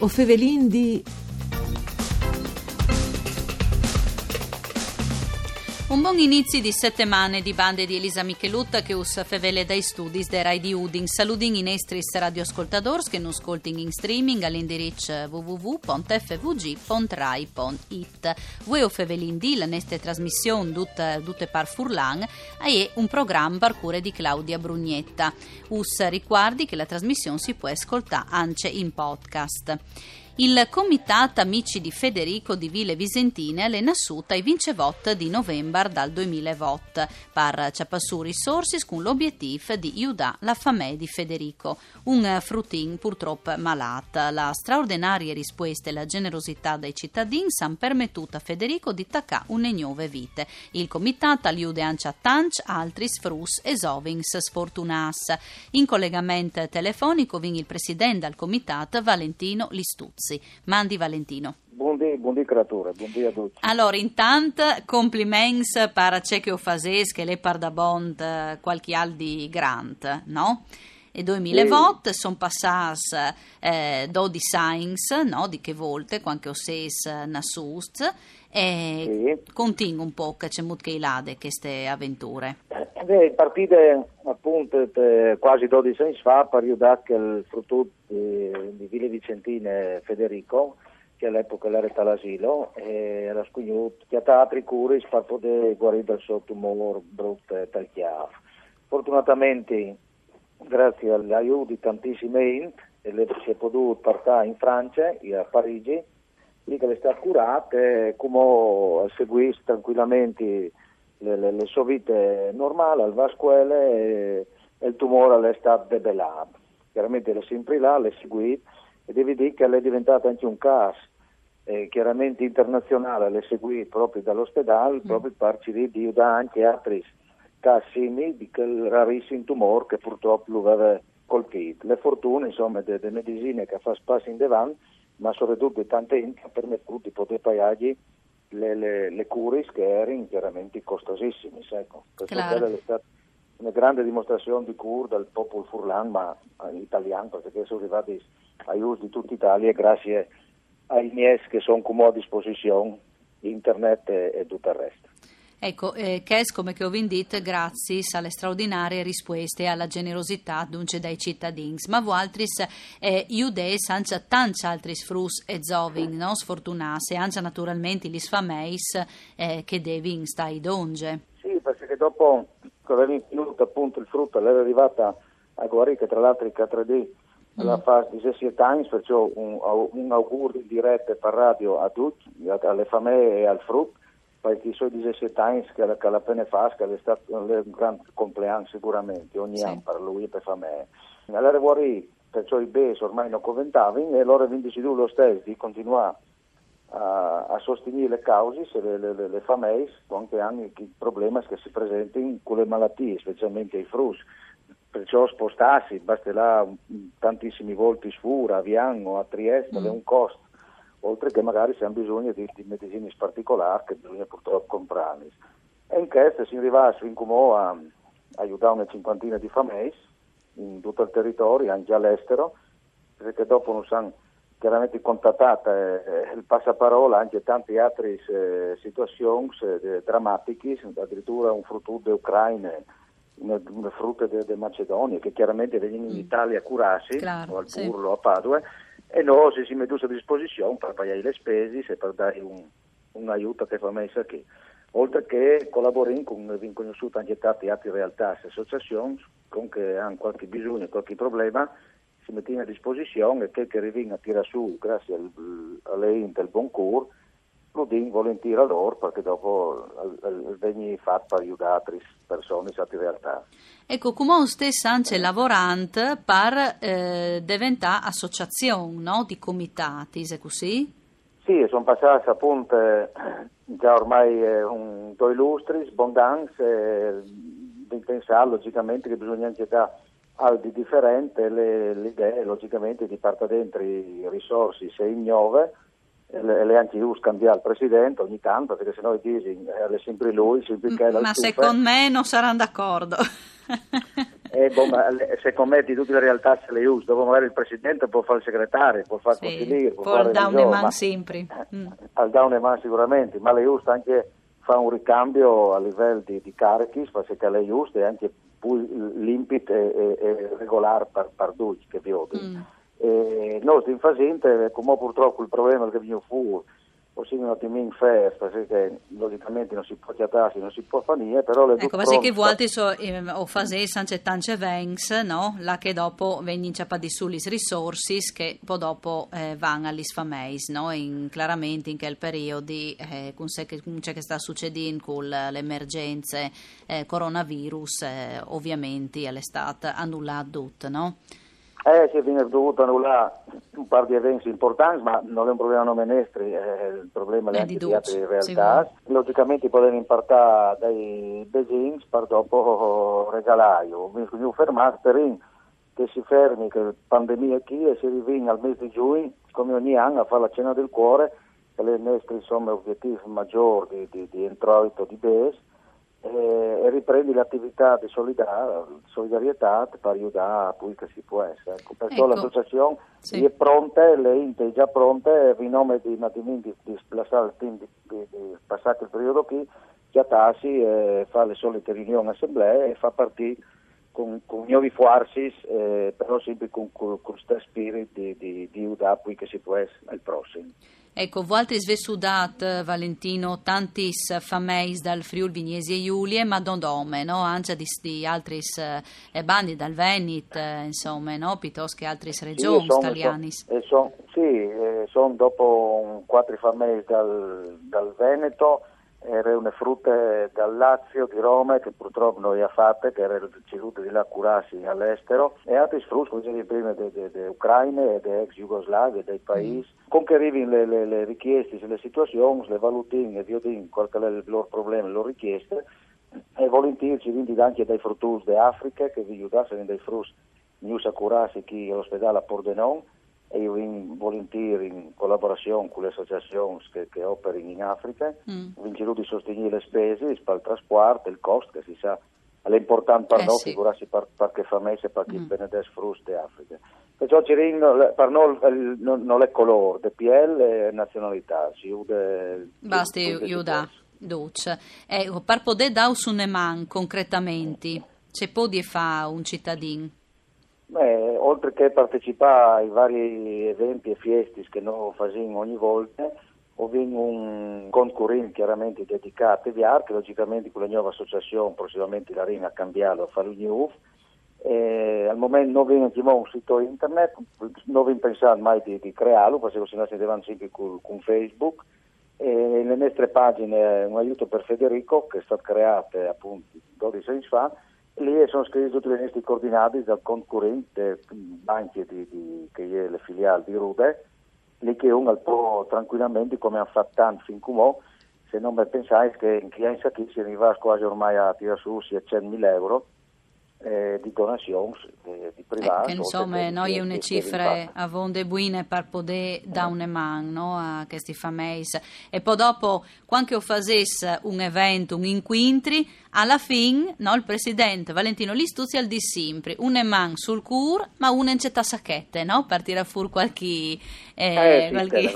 O fevelin di... Un buon inizio di settimane di bande di Elisa Michelutta che us fevele dai studi de Rai di Udin. Saludin in estris radioascoltadors che non ascoltin in streaming all'indirizzo www.fvg.rai.it. Voi o fevelin di la neste trasmissione dutte, dutte par furlan e un programma par cure di Claudia Brugnetta. Us ricordi che la trasmissione si può ascoltare anche in podcast. Il Comitato Amici di Federico di Ville Visentine è nasciuto ai vincevot di novembre dal 2020 per ciapassù risorse con l'obiettivo di aiutare la famiglia di Federico, un fruttin purtroppo malato. La straordinaria risposta e la generosità dei cittadini hanno permettuto a Federico di taccare une nuove vite. Il Comitato aiuta anche a tanti altri sfrus e sovings sfortunas. In collegamento telefonico vin il presidente del Comitato Valentino Listuzzi. Mandi Valentino. Buondì, buondì creatura, buondì a tutti. Allora, intanto complimenti per ciò che ho fatto, che le par da bond eh, qualche aldi grant, no? E 2000 Sì. volte sono passati eh, 12 signs, no? Di che volte, quando ho ses nasust, e Sì. continua un po' che c'è molto che lade queste avventure. Eh, Beh, partite appunto quasi 12 anni fa per aiutare il frutto di, di Ville Vicentine Federico, che all'epoca era all'asilo, e era sconosciuto che ha altri curi per poter guarire dal suo tumore brutto e tagliato. Fortunatamente, grazie all'aiuto di tantissime int, e le- si è potuto partire in Francia, a Parigi, lì che le sta curata e come seguire tranquillamente le, le, le sue vite normali, al va a scuola e, il tumore le è stato debellato. Chiaramente le sempre là, le seguite e devi dire che è diventato anche un caso eh, chiaramente internazionale, le seguì proprio dall'ospedale, proprio per di da anche altri casi simili di quel rarissimo tumore che purtroppo lo aveva colpito. Le fortune, insomma, delle medicine che fa spazio in davanti, ma soprattutto tante enti che permettono di poter pagare le, le, le cure che erano chiaramente costosissime. Ecco. Claro. è stata una grande dimostrazione di cura del popolo furlan, ma italiano, perché sono arrivati aiuti di tutta Italia grazie ai miei che sono come a disposizione, internet e, e tutto il resto. Ecco, eh, Kes, come che ho vendito, grazie alle straordinarie risposte e alla generosità dunque dai cittadini. Ma voi altri, eh, anche tanti altri frus e zoving, no? Sfortunati, e anche naturalmente gli sfameis eh, che devin stai donge. Sì, perché dopo aveva incluso appunto il frutto, l'era arrivata a guarire, tra l'altro il 4D la fa 17 anni, perciò un, un augurio diretto per radio a tutti, alle famiglie e al frutto, perché i suoi 17 anni che, che la pena fa, che è stato un grande compleanno sicuramente, ogni Sì. anno per lui e per famiglie. Allora guarì, perciò i BES ormai non conventavano e allora vi decidu lo stesso di continuare a, a sostenere le cause, se le, le, le, le famiglie, anche hanno i problemi che si presentano con le malattie, specialmente i frus. Perciò spostarsi, un- tantissimi volti sfura, a Viano, a Trieste, Mm. è un costo, oltre che magari se hanno bisogno di, di medicine particolari che bisogna purtroppo comprarli. E in questo si arriva fin come a, a aiutare una cinquantina di famiglie in tutto il territorio, anche all'estero, perché dopo non sanno chiaramente contattata eh, il passaparola anche tante altre eh, situazioni eh, drammatiche, addirittura un frutto di Ucraina, una, una frutta di Macedonia che chiaramente vengono in Mm. Italia a curarsi, Claro, o al sì. Burlo, a Padua, e noi si mette a disposizione per pagare le spese e per dare un, un aiuto che fa messa qui. Oltre che collaborare con ben conosciute anche tante altre realtà e associazioni con che hanno qualche bisogno, qualche problema, si mettono a disposizione e quel che arriva a tirare su grazie al, alle int del buon cur lo volentieri a loro perché dopo eh, eh, viene fatto aiutare altre persone in realtà. Ecco, come stesso anche lavorante per eh, diventare associazione, no? Di comitati, è così? Sì, sono passati appunto eh, già ormai eh, un, due lustri, abbondanza, e di pensare logicamente che bisogna anche dare aldi differenti, le, le idee logicamente di parte dentro i risorse se ignove le, e le anche io scambiare il presidente ogni tanto perché sennò i dici eh, è sempre lui, sempre che è Ma secondo me non saranno d'accordo. e boh, se commetti tutte le realtà se le usi, dopo magari il presidente può fare il segretario, può fare il sì, consigliere, può, può fare il down sempre. Mm. Al down sicuramente, ma le usa anche fa un ricambio a livello di, di carichi, perché le giuste e anche più limpido e, e, e regolare per, per tutti che vi mm. E noi in fase, come purtroppo il problema che vi fu possiamo un attimo in festa, perché logicamente non si può chiatarsi, non si può fare niente, però le Ecco, ma se che vuoi so, eh, o fase c'è tante vengs, no? La che dopo vengono di su le risorse che poi dopo eh, vanno agli sfameis, no? In, chiaramente in quel periodo eh, con sé che, c'è che sta succedendo con le emergenze eh, coronavirus, eh, ovviamente all'estate annullato tutto, no? Eh, si è dovuto annullare un par di eventi importanti, ma non è un problema non menestri, è il problema è di altre realtà. Sì. Logicamente potevano impartare dai Beijing per dopo regalaio. Quindi fermare per che si fermi, che la pandemia qui e si riviene al mese di giugno, come ogni anno, a fare la cena del cuore, che è il nostro insomma, obiettivo maggiore di, di, di introito di BES eh, e riprendi l'attività di solidarietà per aiutare poi che si può essere. Ecco, perché ecco. l'associazione sì. è pronta, le INTE è già pronte, in nome di Natimin di, di di, di, passare il periodo qui, chiatarsi, eh, fare le solite riunioni assemblee e fa partire con, con nuovi forzi, eh, però sempre con questo spirito di, di, di poi che si può essere al prossimo. Ecco, Vualtris Vesudat, Valentino, tantis fameis dal Friul Vignesi e Giulie, ma non dome, no? Anche di, di altri eh, bandi dal Venit, eh, insomma, no? Piuttosto che altre regioni sì, italiane. Son, sì, eh, sono dopo quattro fameis dal, dal Veneto, erano frutte dal Lazio, di Roma, che purtroppo non ha fatte, che erano decedute di là curarsi all'estero, e altri frutti, come dicevi prima, di Ucraina e di ex Jugoslavia, dei paesi. Mm. Con che arrivino le, le, le, richieste, le situazioni, le valutine e vedino qual è il loro problema, le loro richieste, e volentieri ci vengono anche dai frutti d'Africa, che vi aiutassero dei frutti, news a curarsi qui all'ospedale a Pordenone, e io in, volentieri in collaborazione con le associazioni che, che operano in Africa, mm. vincerò di sostenere le spese il trasporto, il costo che si sa è importante per eh noi, sì. figurarsi per, per che famesse, per chi mm. benedesse fruste Africa. Perciò per noi non, non è colore, di PL e nazionalità, si ude... Basta aiuta, Duce. Ecco, per poter dare un man concretamente, c'è può di fare un cittadino? Beh, oltre che partecipare ai vari eventi e fiesti che noi facciamo ogni volta, ho un concorrente chiaramente dedicato a VIAR, che logicamente con la nuova associazione prossimamente la Rina a cambiarlo a fare. E al momento non abbiamo un sito internet, non abbiamo pensato mai di, di crearlo, perché se no si devono sempre con, con Facebook. E le nostre pagine un aiuto per Federico, che è stato creato appunto 12 anni fa, Lì sono scritte tutte le nostre coordinate dal concorrente banche di, di, che è le filiali di Rude, lì che uno può tranquillamente, come hanno fatto tanti fin come se non mi pensate che in clienza qui si arriva quasi ormai a tirare su 100.000 euro eh, di donazioni eh, di privati. Ecco, insomma, noi una cifre a vonde buine per poter dare una mano no, a questi fameis. E poi dopo, quando facesse un evento, un inquintri, alla fine no, il presidente Valentino Listuzzi al di sempre, una man sul cur, ma una in città sacchette, no? Per tirare fuori qualche, eh, eh, qualche...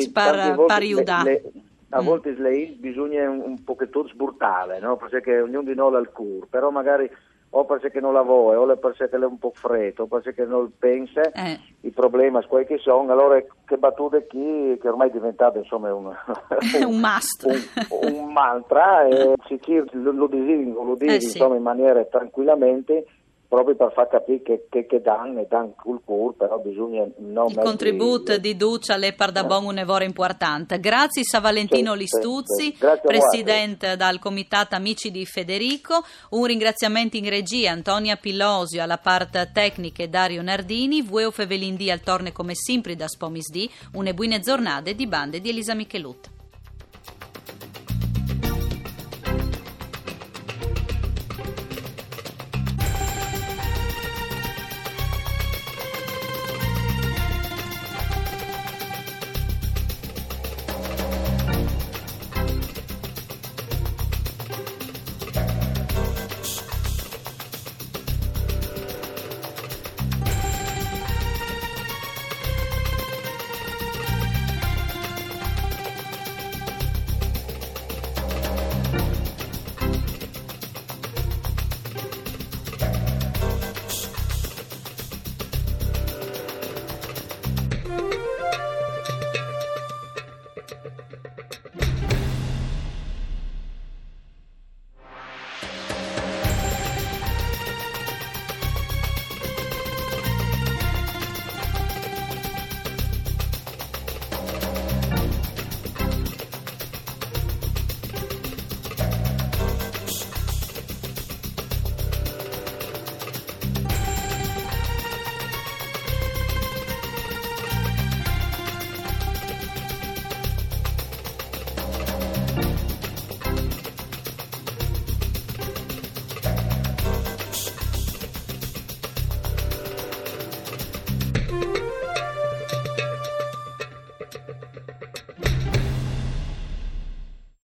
Sì, per, per aiutare a mm. volte mm. bisogna un, un pochettino sburtare, no? perché ognuno di noi ha il cur, però magari o perché non la vuole, o perché è un po' freddo, o perché non pensa, eh. i problemi quelli che sono, allora che battute chi, che ormai è diventato insomma un, un, un must, un, un mantra, e si lo, lo disingo, lo dico eh, sì. in maniera tranquillamente, proprio per far capire che, che, che danno e danno cultura, però bisogna non... Il contributo di Duccia le Pardabon un evore importante. Grazie a Valentino sì, Listuzzi, sì, sì. presidente dal Comitato Amici di Federico. Un ringraziamento in regia Antonia Pillosio alla parte tecnica e Dario Nardini. Vueo Fevelindì al torne come sempre da Spomisdì. Une buone giornate di bande di Elisa Michelut.